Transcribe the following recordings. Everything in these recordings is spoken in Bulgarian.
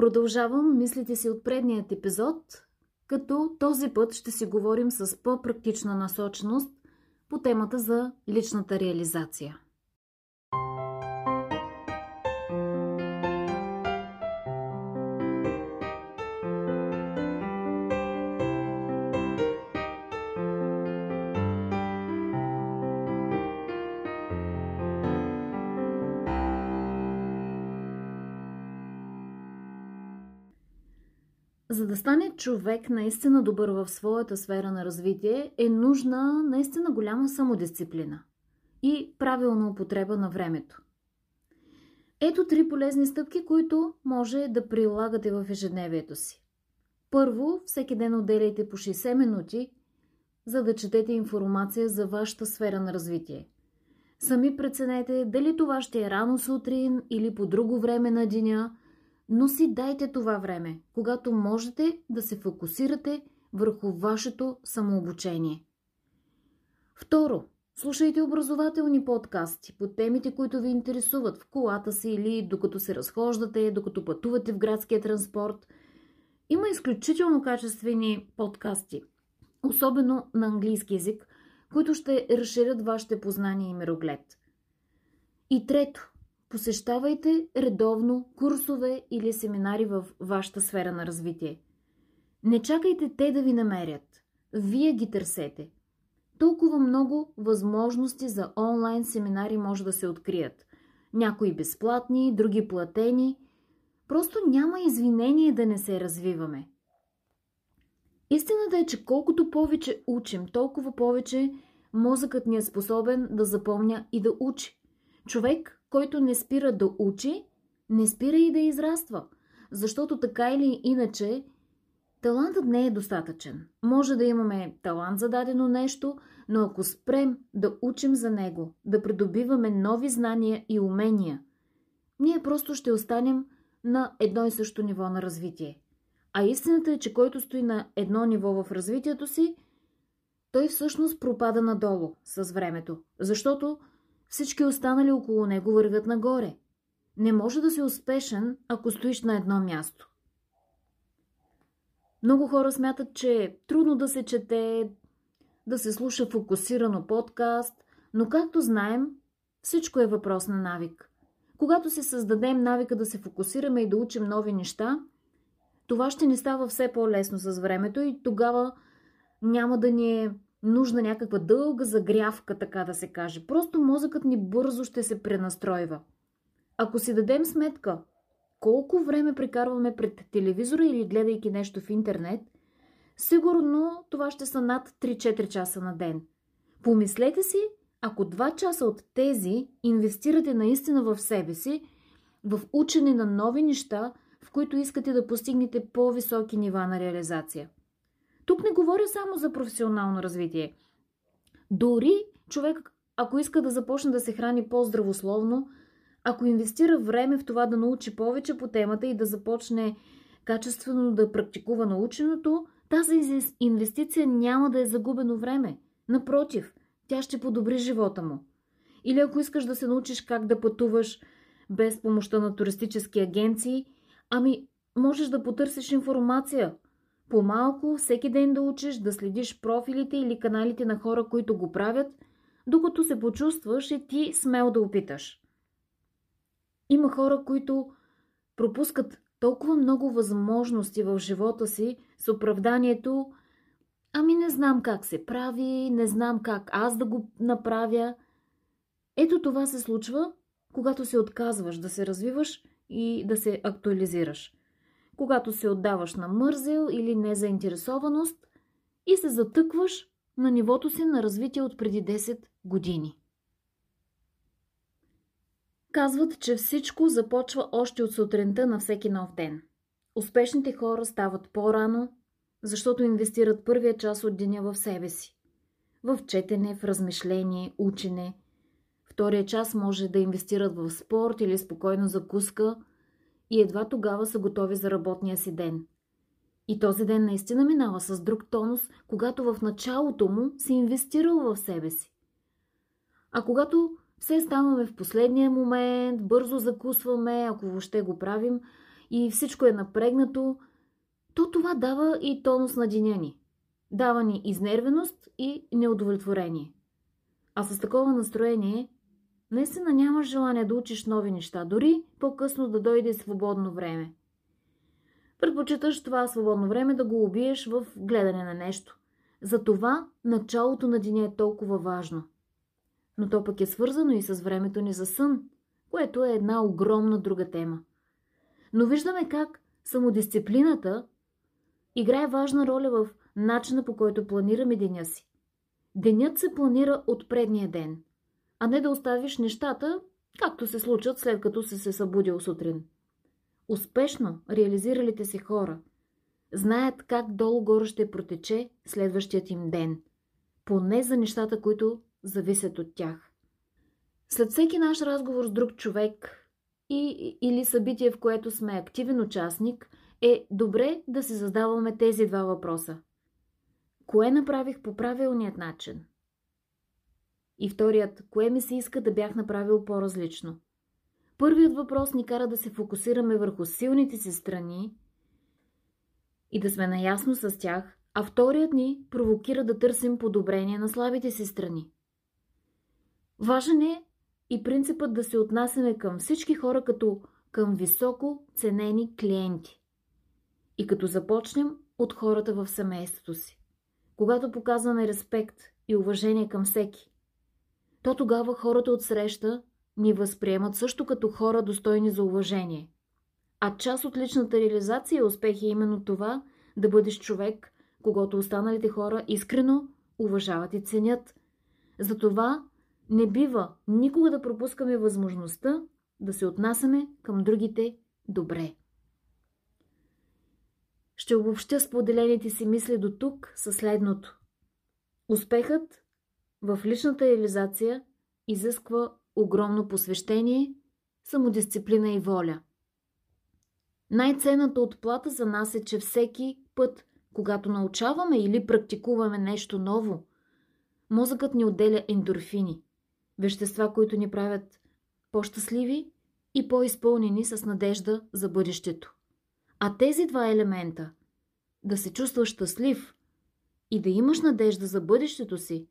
Продължавам мислите си от предният епизод, като този път ще си говорим с по-практична насочност по темата за личната реализация. За да стане човек наистина добър в своята сфера на развитие, е нужна наистина голяма самодисциплина и правилна употреба на времето. Ето три полезни стъпки, които може да прилагате в ежедневието си. Първо, всеки ден отделяйте по 60 минути, за да четете информация за вашата сфера на развитие. Сами преценете дали това ще е рано сутрин или по друго време на деня – но си дайте това време, когато можете да се фокусирате върху вашето самообучение. Второ, слушайте образователни подкасти по темите, които ви интересуват в колата си или докато се разхождате, докато пътувате в градския транспорт. Има изключително качествени подкасти, особено на английски язик, които ще разширят вашите познания и мироглед. И трето, Посещавайте редовно курсове или семинари в вашата сфера на развитие. Не чакайте те да ви намерят. Вие ги търсете. Толкова много възможности за онлайн семинари може да се открият. Някои безплатни, други платени. Просто няма извинение да не се развиваме. Истината е, че колкото повече учим, толкова повече мозъкът ни е способен да запомня и да учи. Човек който не спира да учи, не спира и да израства. Защото така или иначе, талантът не е достатъчен. Може да имаме талант за дадено нещо, но ако спрем да учим за него, да придобиваме нови знания и умения, ние просто ще останем на едно и също ниво на развитие. А истината е, че който стои на едно ниво в развитието си, той всъщност пропада надолу с времето, защото всички останали около него вървят нагоре. Не може да си успешен, ако стоиш на едно място. Много хора смятат, че е трудно да се чете, да се слуша фокусирано подкаст, но както знаем, всичко е въпрос на навик. Когато си създадем навика да се фокусираме и да учим нови неща, това ще ни става все по-лесно с времето и тогава няма да ни е нужна някаква дълга загрявка, така да се каже. Просто мозъкът ни бързо ще се пренастройва. Ако си дадем сметка колко време прекарваме пред телевизора или гледайки нещо в интернет, сигурно това ще са над 3-4 часа на ден. Помислете си, ако 2 часа от тези инвестирате наистина в себе си, в учене на нови неща, в които искате да постигнете по-високи нива на реализация – тук не говоря само за професионално развитие. Дори човек, ако иска да започне да се храни по-здравословно, ако инвестира време в това да научи повече по темата и да започне качествено да практикува наученото, тази инвестиция няма да е загубено време. Напротив, тя ще подобри живота му. Или ако искаш да се научиш как да пътуваш без помощта на туристически агенции, ами можеш да потърсиш информация – по-малко всеки ден да учиш, да следиш профилите или каналите на хора, които го правят, докато се почувстваш и ти смел да опиташ. Има хора, които пропускат толкова много възможности в живота си с оправданието Ами не знам как се прави, не знам как аз да го направя. Ето това се случва, когато се отказваш да се развиваш и да се актуализираш когато се отдаваш на мързел или незаинтересованост и се затъкваш на нивото си на развитие от преди 10 години. Казват, че всичко започва още от сутринта на всеки нов ден. Успешните хора стават по-рано, защото инвестират първия час от деня в себе си. В четене, в размишление, учене. Втория час може да инвестират в спорт или спокойно закуска – и едва тогава са готови за работния си ден. И този ден наистина минава с друг тонус, когато в началото му си инвестирал в себе си. А когато все ставаме в последния момент, бързо закусваме, ако въобще го правим, и всичко е напрегнато, то това дава и тонус на деня ни. Дава ни изнервеност и неудовлетворение. А с такова настроение, наистина нямаш желание да учиш нови неща, дори по-късно да дойде свободно време. Предпочиташ това свободно време да го убиеш в гледане на нещо. Затова началото на деня е толкова важно. Но то пък е свързано и с времето ни за сън, което е една огромна друга тема. Но виждаме как самодисциплината играе важна роля в начина по който планираме деня си. Денят се планира от предния ден, а не да оставиш нещата, както се случат след като си се събудил сутрин. Успешно реализиралите се хора знаят как долу-горе ще протече следващият им ден, поне за нещата, които зависят от тях. След всеки наш разговор с друг човек и, или събитие, в което сме активен участник, е добре да си задаваме тези два въпроса. Кое направих по правилният начин? И вторият, кое ми се иска да бях направил по-различно? Първият въпрос ни кара да се фокусираме върху силните си страни и да сме наясно с тях, а вторият ни провокира да търсим подобрение на слабите си страни. Важен е и принципът да се отнасяме към всички хора като към високо ценени клиенти. И като започнем от хората в семейството си. Когато показваме респект и уважение към всеки, то тогава хората от среща ни възприемат също като хора достойни за уважение. А част от личната реализация и успех е именно това да бъдеш човек, когато останалите хора искрено уважават и ценят. Затова не бива никога да пропускаме възможността да се отнасяме към другите добре. Ще обобщя споделените си мисли до тук със следното. Успехът в личната реализация изисква огромно посвещение, самодисциплина и воля. Най-ценната отплата за нас е, че всеки път, когато научаваме или практикуваме нещо ново, мозъкът ни отделя ендорфини, вещества, които ни правят по-щастливи и по-изпълнени с надежда за бъдещето. А тези два елемента да се чувстваш щастлив и да имаш надежда за бъдещето си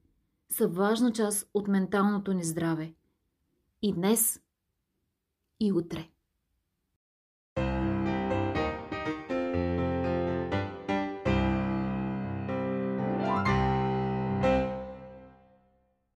са важна част от менталното ни здраве. И днес, и утре.